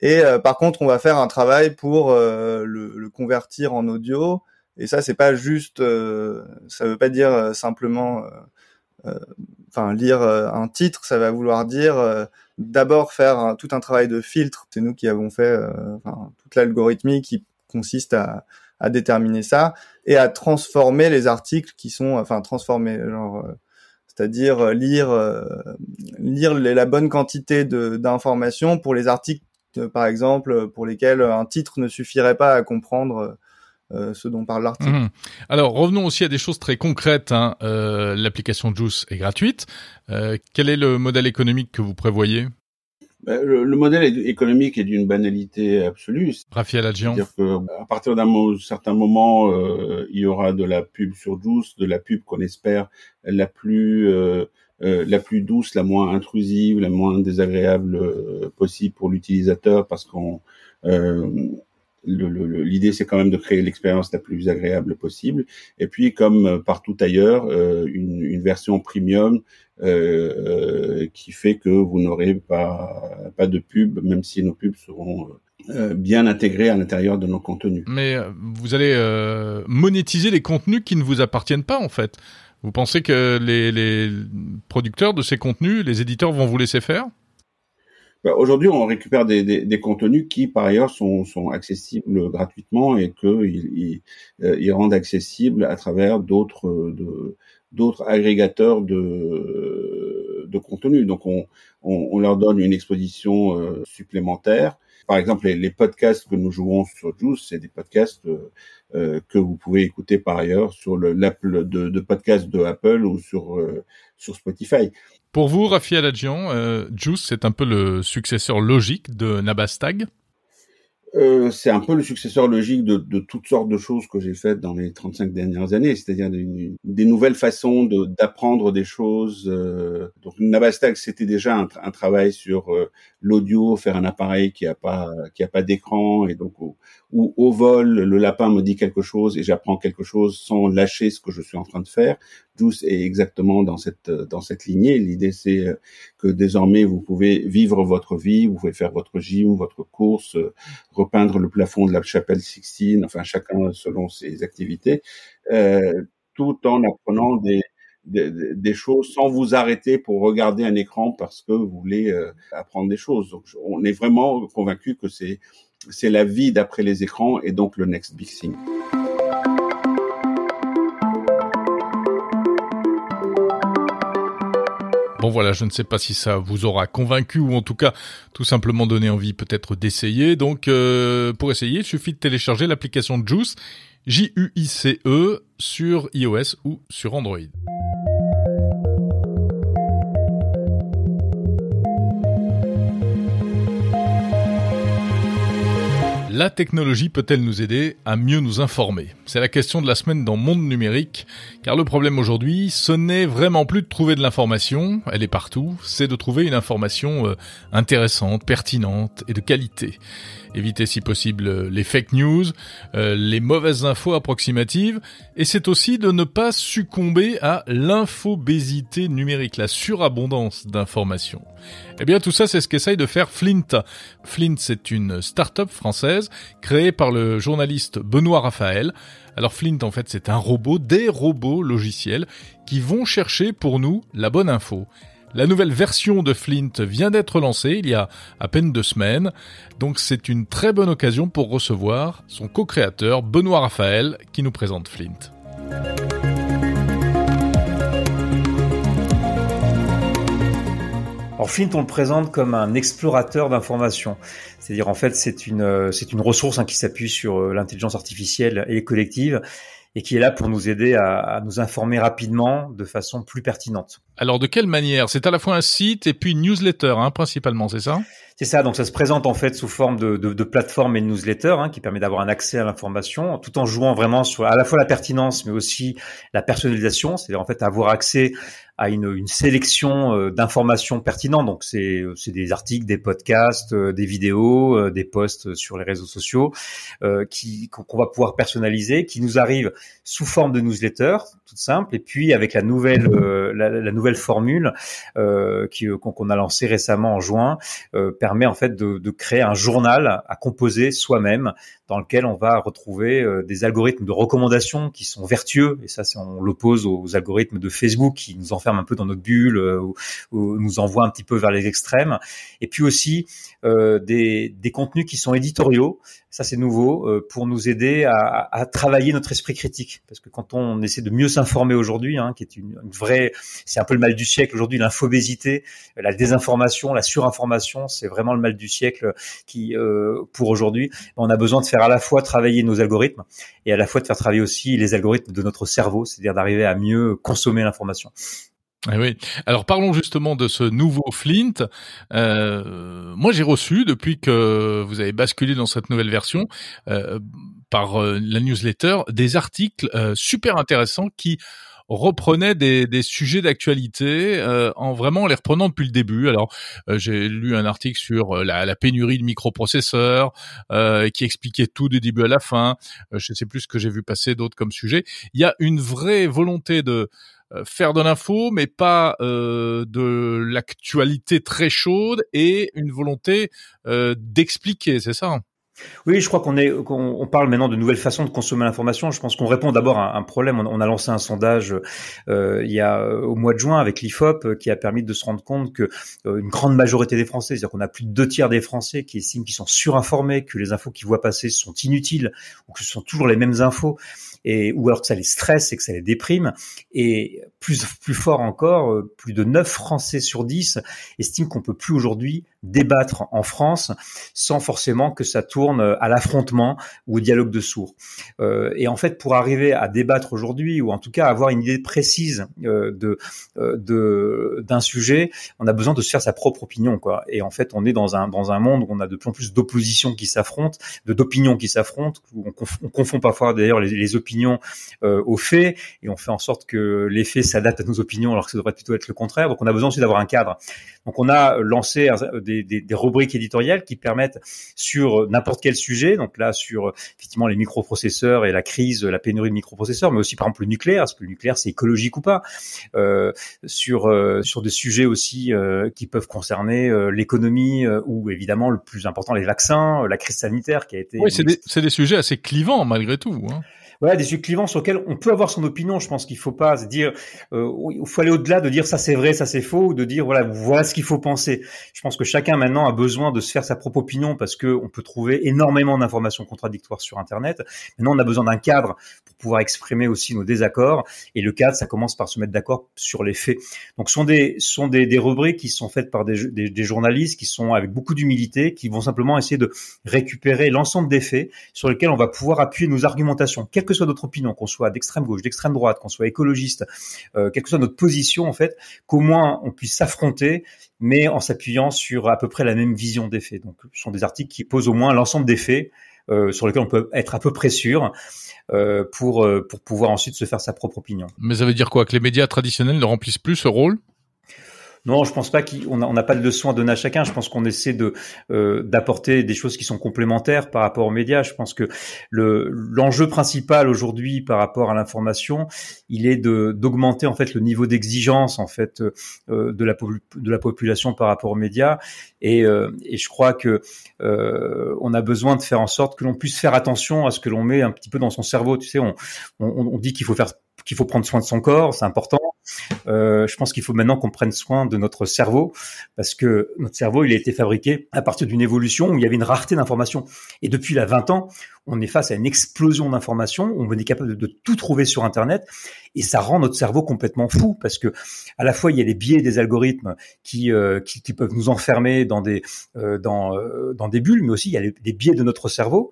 [SPEAKER 5] Et euh, par contre, on va faire un travail pour euh, le, le, convertir en audio. Et ça, c'est pas juste, euh, ça veut pas dire simplement, enfin lire un titre. Ça va vouloir dire d'abord faire tout un travail de filtre. C'est nous qui avons fait toute l'algorithmie qui consiste à, à, déterminer ça et à transformer les articles qui sont, enfin transformer, genre c'est-à-dire lire lire la bonne quantité d'informations pour les articles par exemple, pour lesquels un titre ne suffirait pas à comprendre euh, ce dont parle l'article. Mhm.
[SPEAKER 2] Alors revenons aussi à des choses très concrètes. Hein. Euh, l'application Juice est gratuite. Euh, quel est le modèle économique que vous prévoyez?
[SPEAKER 1] Ben, le, modèle économique est d'une banalité absolue.
[SPEAKER 2] Raphaël Adjian.
[SPEAKER 1] C'est-à-dire qu'à partir d'un certain moment, il y aura de la pub sur Juice, de la pub qu'on espère la plus euh, la plus douce, la moins intrusive, la moins désagréable euh, possible pour l'utilisateur, parce qu'on euh, l'idée c'est quand même de créer l'expérience la plus agréable possible. Et puis comme partout ailleurs, une, une, version premium qui fait que vous n'aurez pas pas de pub, même si nos pubs seront bien intégrés à l'intérieur de nos contenus.
[SPEAKER 2] Mais vous allez monétiser les contenus qui ne vous appartiennent pas en fait. Vous pensez que les, producteurs de ces contenus, les éditeurs vont vous laisser faire?
[SPEAKER 1] Bah, Aujourd'hui, on récupère des, contenus qui, par ailleurs, sont, accessibles gratuitement et qu'ils euh, ils, rendent accessibles à travers d'autres d'autres agrégateurs de, de contenu. Donc, on, leur donne une exposition euh, supplémentaire par exemple, les, podcasts que nous jouons sur Juice, c'est des podcasts que vous pouvez écouter par ailleurs sur l'app de, de podcast de Apple ou sur sur Spotify.
[SPEAKER 2] Pour vous, Rafi Aladjian, Juice, c'est un peu le successeur logique de Nabastag?
[SPEAKER 1] Euh, c'est un peu le successeur logique de, de, toutes sortes de choses que j'ai faites dans les 35 dernières années, c'est-à-dire des, des, nouvelles façons d'apprendre des choses. Euh. Donc Nabastag, c'était déjà un, un, travail sur euh, l'audio, faire un appareil qui a pas qui a pas d'écran et donc ou au vol, le lapin me dit quelque chose et j'apprends quelque chose sans lâcher ce que je suis en train de faire. Juice est exactement dans cette dans cette lignée. L'idée c'est euh, que désormais vous pouvez vivre votre vie, vous pouvez faire votre gym, votre course, euh, repeindre le plafond de la chapelle Sixtine, enfin chacun selon ses activités, euh, tout en apprenant des des, choses sans vous arrêter pour regarder un écran parce que vous voulez euh, apprendre des choses. Donc, on est vraiment convaincu que c'est c'est la vie d'après les écrans et donc le next big thing.
[SPEAKER 2] Bon voilà, je ne sais pas si ça vous aura convaincu ou en tout cas tout simplement donné envie peut-être d'essayer. Donc euh, pour essayer, il suffit de télécharger l'application Juice, J-U-I-C-E, sur iOS ou sur Android. La technologie peut-elle nous aider à mieux nous informer? C'est la question de la semaine dans Monde Numérique, car le problème aujourd'hui, ce n'est vraiment plus de trouver de l'information, elle est partout, c'est de trouver une information euh, intéressante, pertinente et de qualité éviter si possible euh, les fake news, euh, les mauvaises infos approximatives, et c'est aussi de ne pas succomber à l'infobésité numérique, la surabondance d'informations. Eh bien tout ça c'est ce qu'essaye de faire Flint. Flint c'est une start-up française créée par le journaliste Benoît Raphaël. Alors Flint en fait c'est un robot, des robots logiciels qui vont chercher pour nous la bonne info. La nouvelle version de Flint vient d'être lancée il y a à peine deux semaines, donc c'est une très bonne occasion pour recevoir son co-créateur Benoît Raphaël qui nous présente Flint.
[SPEAKER 6] Alors Flint, on le présente comme un explorateur d'informations. C'est-à-dire en fait, c'est une une ressource hein, qui s'appuie sur euh, l'intelligence artificielle et collective et qui est là pour nous aider à, à, nous informer rapidement de façon plus pertinente.
[SPEAKER 2] Alors de quelle manière? C'est à la fois un site et puis une newsletter, hein, principalement, c'est ça?
[SPEAKER 6] C'est ça, donc ça se présente en fait sous forme de, de, de plateforme et de newsletter hein, qui permet d'avoir un accès à l'information tout en jouant vraiment sur à la fois la pertinence mais aussi la personnalisation, c'est-à-dire en fait avoir accès à une, une sélection euh, d'informations pertinentes. Donc c'est des articles, des podcasts, euh, des vidéos, euh, des posts sur les réseaux sociaux qui qu'on va pouvoir personnaliser, qui nous arrivent sous forme de newsletter, toute simple, et puis avec la nouvelle la, la, nouvelle formule qui qu'on a lancée récemment en juin permet en fait de, de créer un journal à composer soi-même dans lequel on va retrouver euh, des algorithmes de recommandation qui sont vertueux et ça on l'oppose aux algorithmes de Facebook qui nous un peu dans notre bulle euh, ou, nous envoient un petit peu vers les extrêmes et puis aussi euh, des, des contenus qui sont éditoriaux ça c'est nouveau euh, pour nous aider à, à, travailler notre esprit critique parce que quand on essaie de mieux s'informer aujourd'hui hein, qui est une, une vraie c'est un peu le mal du siècle aujourd'hui l'infobésité la désinformation la surinformation c'est vraiment le mal du siècle qui euh, pour aujourd'hui on a besoin de faire à la fois travailler nos algorithmes et à la fois de faire travailler aussi les algorithmes de notre cerveau, c'est-à-dire d'arriver à mieux consommer l'information.
[SPEAKER 2] Eh oui. Alors parlons justement de ce nouveau Flint. Euh, moi j'ai reçu depuis que vous avez basculé dans cette nouvelle version euh, par euh, la newsletter des articles super intéressants qui reprenait des, des sujets d'actualité euh, en vraiment les reprenant depuis le début. Alors euh, j'ai lu un article sur euh, la, la pénurie de microprocesseurs qui expliquait tout du début à la fin. je sais plus ce que j'ai vu passer d'autres comme sujet. Il y a une vraie volonté de faire de l'info, mais pas euh, de l'actualité très chaude et une volonté euh, d'expliquer, c'est ça?
[SPEAKER 6] Oui, je crois qu'on est, qu'on parle maintenant de nouvelles façons de consommer l'information. Je pense qu'on répond d'abord à un problème. On, a lancé un sondage euh, il y a euh, au mois de juin avec l'Ifop euh, qui a permis de se rendre compte que une grande majorité des Français, c'est-à-dire qu'on a plus de deux tiers des Français qui estiment qu'ils sont surinformés, que les infos qu'ils voient passer sont inutiles ou que ce sont toujours les mêmes infos et ou alors que ça les stresse et que ça les déprime. Et plus plus fort encore, plus de 9 Français sur 10 estiment qu'on peut plus aujourd'hui débattre en France sans forcément que ça tourne à l'affrontement ou au dialogue de sourds. Euh, et en fait, pour arriver à débattre aujourd'hui, ou en tout cas avoir une idée précise euh, de euh, d'un sujet, on a besoin de se faire sa propre opinion. Et en fait, on est dans un dans un monde où on a de plus en plus d'oppositions qui s'affrontent, de d'opinions qui s'affrontent. On, on, confond parfois d'ailleurs les, opinions euh, aux faits, et on fait en sorte que les faits s'adaptent à nos opinions, alors que ça devrait plutôt être le contraire. Donc, on a besoin aussi d'avoir un cadre. Donc, on a lancé des, des, des rubriques éditoriales qui permettent sur n'importe quel sujet, donc là sur effectivement les microprocesseurs et la crise, la pénurie de microprocesseurs, mais aussi par exemple le nucléaire, est-ce que le nucléaire c'est écologique ou pas, euh, sur euh, sur des sujets aussi euh, qui peuvent concerner euh, l'économie euh, ou évidemment le plus important les vaccins, la crise sanitaire qui a été.
[SPEAKER 2] Oui, c'est des, des, sujets assez clivants malgré tout. Hein
[SPEAKER 6] voilà, des sujets clivants sur lesquels on peut avoir son opinion. Je pense qu'il faut pas se dire, euh, il faut aller au-delà de dire ça c'est vrai, ça c'est faux, ou de dire voilà voilà ce qu'il faut penser. Je pense que chacun maintenant a besoin de se faire sa propre opinion parce que on peut trouver énormément d'informations contradictoires sur Internet. Maintenant, on a besoin d'un cadre pour pouvoir exprimer aussi nos désaccords. Et le cadre, ça commence par se mettre d'accord sur les faits. Donc, ce sont des sont des, des rubriques qui sont faites par des, des, des journalistes qui sont avec beaucoup d'humilité, qui vont simplement essayer de récupérer l'ensemble des faits sur lesquels on va pouvoir appuyer nos argumentations que soit notre opinion, qu'on soit d'extrême gauche, d'extrême droite, qu'on soit écologiste, euh, quelle que soit notre position en fait, qu'au moins on puisse s'affronter, mais en s'appuyant sur à peu près la même vision des faits. Donc, ce sont des articles qui posent au moins l'ensemble des faits euh, sur lesquels on peut être à peu près sûr. Euh, pour pour pouvoir ensuite se faire sa propre opinion.
[SPEAKER 2] Mais ça veut dire quoi? Que les médias traditionnels ne remplissent plus ce rôle?
[SPEAKER 6] Non, je pense pas qu'on n'a pas de leçon à donner à chacun. Je pense qu'on essaie de euh, d'apporter des choses qui sont complémentaires par rapport aux médias. Je pense que le l'enjeu principal aujourd'hui par rapport à l'information, il est de d'augmenter en fait le niveau d'exigence en fait euh, de la de la population par rapport aux médias. Et, euh, et je crois que euh, on a besoin de faire en sorte que l'on puisse faire attention à ce que l'on met un petit peu dans son cerveau. Tu sais, on on, on dit qu'il faut faire qu'il faut prendre soin de son corps, c'est important. Euh, je pense qu'il faut maintenant qu'on prenne soin de notre cerveau parce que notre cerveau, il a été fabriqué à partir d'une évolution où il y avait une rareté d'informations. Et depuis la 20 ans, on est face à une explosion d'informations, on est capable de, tout trouver sur Internet, et ça rend notre cerveau complètement fou parce que à la fois il y a les biais des algorithmes qui euh, qui, peuvent nous enfermer dans des euh, dans dans des bulles, mais aussi il y a les, biais de notre cerveau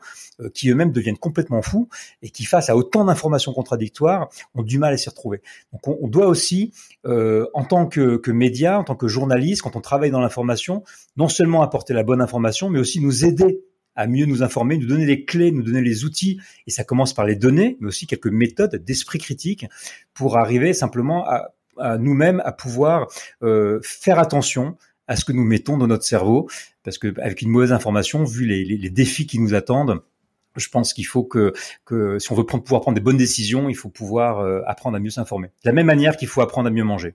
[SPEAKER 6] qui eux-mêmes deviennent complètement fous et qui face à autant d'informations contradictoires ont du mal à s'y retrouver. Donc on, on doit aussi en tant que, que média, en tant que journaliste, quand on travaille dans l'information, non seulement apporter la bonne information, mais aussi nous aider à mieux nous informer, nous donner les clés, nous donner les outils, et ça commence par les données, mais aussi quelques méthodes d'esprit critique pour arriver simplement à, nous-mêmes à pouvoir euh, faire attention à ce que nous mettons dans notre cerveau, parce que avec une mauvaise information, vu les, les, les défis qui nous attendent, je pense qu'il faut que, que si on veut prendre, pouvoir prendre des bonnes décisions, il faut pouvoir euh, apprendre à mieux s'informer. De la même manière qu'il faut apprendre à mieux manger.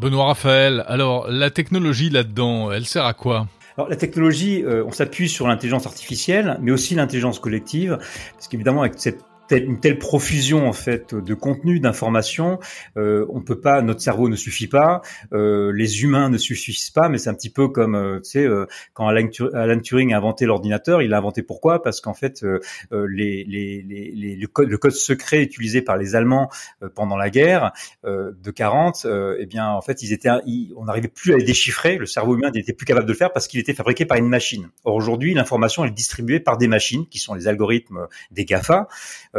[SPEAKER 2] Benoît Raphaël, alors la technologie là-dedans, elle sert à quoi?
[SPEAKER 6] Alors la technologie, euh, on s'appuie sur l'intelligence artificielle, mais aussi l'intelligence collective, parce qu'évidemment avec cette une telle profusion en fait de contenu, d'informations, euh, on peut pas, notre cerveau ne suffit pas, euh, les humains ne suffisent pas, mais c'est un petit peu comme euh, tu sais euh, quand Alan, Turing a inventé l'ordinateur, il l'a inventé pourquoi? Parce qu'en fait euh, les, les, les, le, code, le code secret utilisé par les Allemands pendant la guerre de 40, eh bien en fait ils étaient, on n'arrivait plus à les déchiffrer, le cerveau humain n'était plus capable de le faire parce qu'il était fabriqué par une machine. Or aujourd'hui l'information est distribuée par des machines qui sont les algorithmes des Gafa.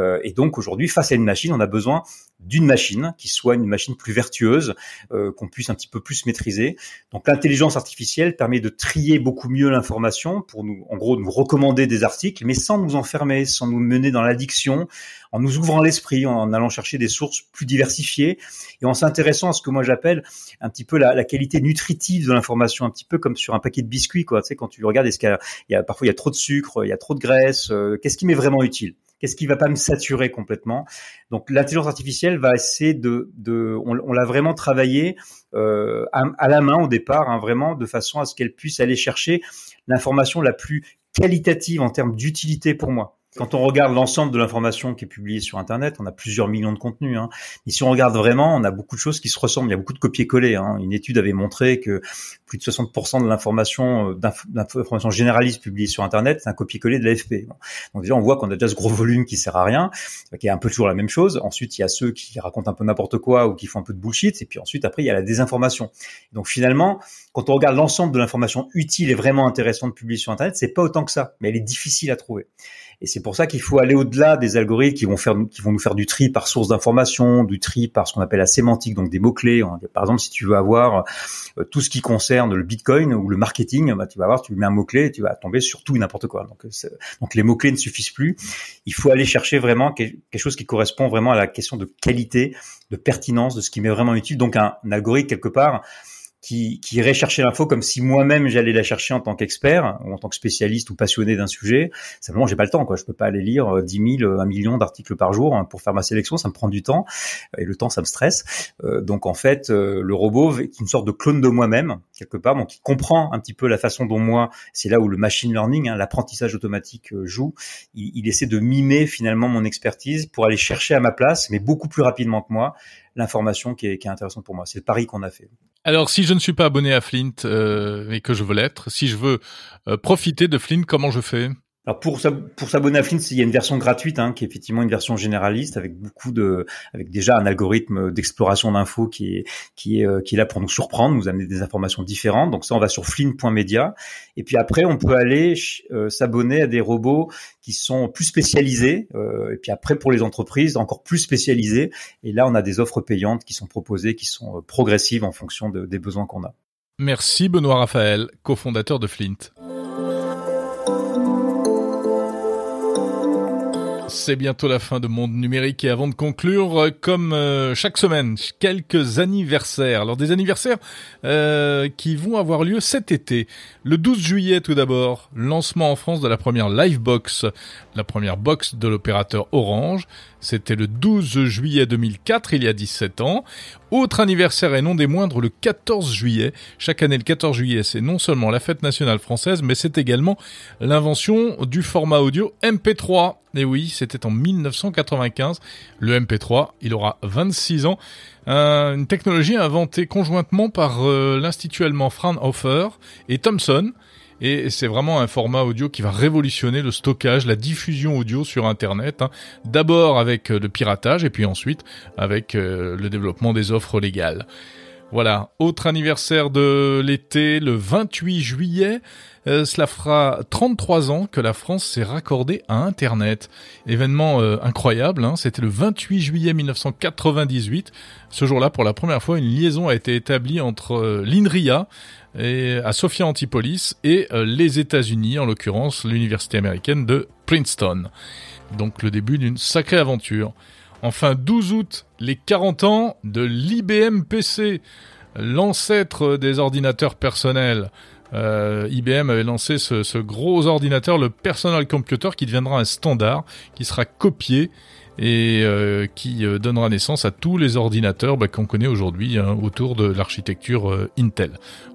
[SPEAKER 6] Euh, et donc aujourd'hui, face à une machine, on a besoin d'une machine qui soit une machine plus vertueuse, euh, qu'on puisse un petit peu plus maîtriser. Donc l'intelligence artificielle permet de trier beaucoup mieux l'information pour nous, en gros, nous recommander des articles, mais sans nous enfermer, sans nous mener dans l'addiction, en nous ouvrant l'esprit, en allant chercher des sources plus diversifiées et en s'intéressant à ce que moi j'appelle un petit peu la, la qualité nutritive de l'information, un petit peu comme sur un paquet de biscuits, quoi. Tu sais, quand tu regardes, est-ce qu'il y, a, parfois il y a trop de sucre, il y a trop de graisse, euh, qu'est-ce qui m'est vraiment utile? Qu'est-ce qui va pas me saturer complètement Donc l'intelligence artificielle va essayer de, de on, l'a vraiment travaillé euh, à, la main au départ, hein, vraiment de façon à ce qu'elle puisse aller chercher l'information la plus qualitative en termes d'utilité pour moi. Quand on regarde l'ensemble de l'information qui est publiée sur Internet, on a plusieurs millions de contenus. Hein. Et si on regarde vraiment, on a beaucoup de choses qui se ressemblent. Il y a beaucoup de copier-coller. Hein. Une étude avait montré que plus de 60% de l'information, euh, d'information généraliste publiée sur Internet, c'est un copier-coller de l'AFP. Donc déjà, on voit qu'on a déjà ce gros volume qui sert à rien, qui est un peu toujours la même chose. Ensuite, il y a ceux qui racontent un peu n'importe quoi ou qui font un peu de bullshit. Et puis ensuite, après, il y a la désinformation. Donc finalement, quand on regarde l'ensemble de l'information utile et vraiment intéressante publiée sur Internet, c'est pas autant que ça, mais elle est difficile à trouver. Et c'est pour ça qu'il faut aller au-delà des algorithmes qui vont faire, qui vont nous faire du tri par source d'information, du tri par ce qu'on appelle la sémantique, donc des mots-clés. Par exemple, si tu veux avoir euh, tout ce qui concerne le Bitcoin ou le marketing, bah, tu vas voir, tu mets un mot-clé et tu vas tomber sur tout et n'importe quoi. Donc, euh, donc les mots-clés ne suffisent plus. Il faut aller chercher vraiment quelque chose qui correspond vraiment à la question de qualité, de pertinence, de ce qui m'est vraiment utile. Donc un algorithme quelque part qui, qui chercher l'info comme si moi-même j'allais la chercher en tant qu'expert ou en tant que spécialiste ou passionné d'un sujet. Simplement, j'ai pas le temps. Quoi. Je peux pas aller lire 10 000, 1 million d'articles par jour hein, pour faire ma sélection. Ça me prend du temps et le temps, ça me stresse. Euh, donc en fait, euh, le robot est une sorte de clone de moi-même quelque part, donc il comprend un petit peu la façon dont moi, c'est là où le machine learning, hein, l'apprentissage automatique euh, joue. Il essaie de mimer finalement mon expertise pour aller chercher à ma place, mais beaucoup plus rapidement que moi, l'information qui est, intéressante pour moi. C'est le pari qu'on a fait.
[SPEAKER 2] Alors, si je ne suis pas abonné à Flint euh, et que je veux l'être, si je veux euh, profiter de Flint, comment je fais?
[SPEAKER 6] Alors pour pour s'abonner à Flint, il y a une version gratuite hein, qui est effectivement une version généraliste avec beaucoup de avec déjà un algorithme d'exploration d'infos qui est qui est euh, qui est là pour nous surprendre, nous amener des informations différentes. Donc ça on va sur flint.media et puis après on peut aller euh, s'abonner à des robots qui sont plus spécialisés euh, et puis après pour les entreprises encore plus spécialisés et là on a des offres payantes qui sont proposées qui sont progressives en fonction des besoins qu'on a.
[SPEAKER 2] Merci Benoît Raphaël, cofondateur de Flint. C'est bientôt la fin de Monde Numérique et avant de conclure, euh, comme euh, chaque semaine, quelques anniversaires. Alors des anniversaires euh, qui vont avoir lieu cet été. Le 12 juillet tout d'abord, lancement en France de la première Livebox, la première box de l'opérateur Orange. C'était le 12 juillet 2004, il y a 17 ans. Autre anniversaire et non des moindres, le 14 juillet. Chaque année, le 14 juillet, c'est non seulement la fête nationale française, mais c'est également l'invention du format audio MP3. Et oui, c'était en 1995. Le MP3, il aura 26 ans. une technologie inventée conjointement par euh, l'Institut allemand Fraunhofer et Thomson. Et c'est vraiment un format audio qui va révolutionner le stockage, la diffusion audio sur Internet. Hein. D'abord avec euh, le piratage et puis ensuite avec euh, le développement des offres légales. Voilà, autre anniversaire de l'été, le 28 juillet. Euh, cela fera 33 ans que la France s'est raccordée à Internet. Événement incroyable, hein. c'était le 28 juillet 1998. Ce jour-là, pour la première fois, une liaison a été établie entre l'INRIA, et à Sophia Antipolis et euh, les États-Unis, en l'occurrence l'université américaine de Princeton. Donc le début d'une sacrée aventure. Enfin 12 août, les 40 ans de l'IBM PC, l'ancêtre des ordinateurs personnels. Euh, IBM avait lancé ce, ce, gros ordinateur, le Personal Computer, qui deviendra un standard, qui sera copié et euh, qui euh, donnera naissance à tous les ordinateurs bah, qu'on connaît aujourd'hui hein, autour de l'architecture euh, Intel.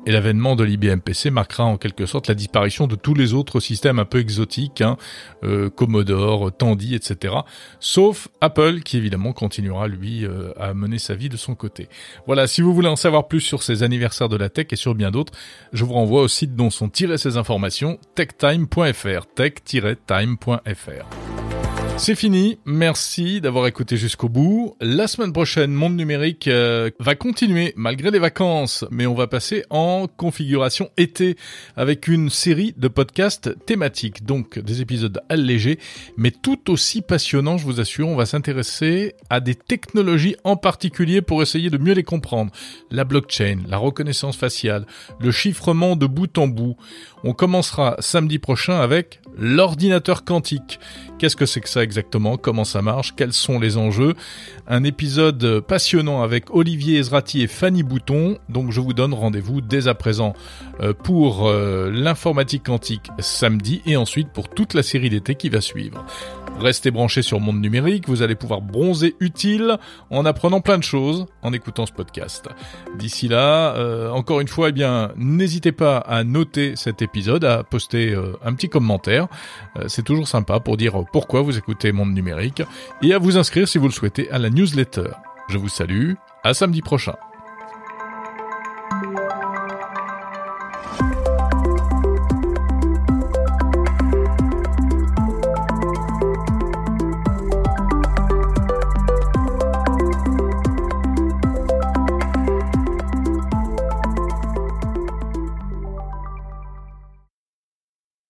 [SPEAKER 2] Et l'avènement de l'IBM PC marquera en quelque sorte la disparition de tous les autres systèmes un peu exotiques, hein, Commodore, Tandy, etc. Sauf Apple qui évidemment continuera lui à mener sa vie de son côté. Voilà, si vous voulez en savoir plus sur ces anniversaires de la tech et sur bien d'autres, je vous renvoie au site dont sont tirées ces informations, techtime.fr, tech-time.fr. C'est fini, merci d'avoir écouté jusqu'au bout. La semaine prochaine, Monde Numérique euh, va continuer malgré les vacances, mais on va passer en configuration été avec une série de podcasts thématiques, donc des épisodes allégés, mais tout aussi passionnants, je vous assure. On va s'intéresser à des technologies en particulier pour essayer de mieux les comprendre. La blockchain, la reconnaissance faciale, le chiffrement de bout en bout. On commencera samedi prochain avec l'ordinateur quantique. Qu'est-ce que c'est que ça exactement? Comment ça marche? Quels sont les enjeux? Un épisode passionnant avec Olivier Ezrati et Fanny Bouton. Donc je vous donne rendez-vous dès à présent euh, pour euh, l'informatique quantique samedi et ensuite pour toute la série d'été qui va suivre. Restez branchés sur Monde Numérique, vous allez pouvoir bronzer utile en apprenant plein de choses en écoutant ce podcast. D'ici là, euh, encore une fois, eh bien, n'hésitez pas à noter cet épisode, à poster euh, un petit commentaire. Euh, c'est toujours sympa pour dire pourquoi vous écoutez Monde Numérique et à vous inscrire si vous le souhaitez à la newsletter. Je vous salue, à samedi prochain.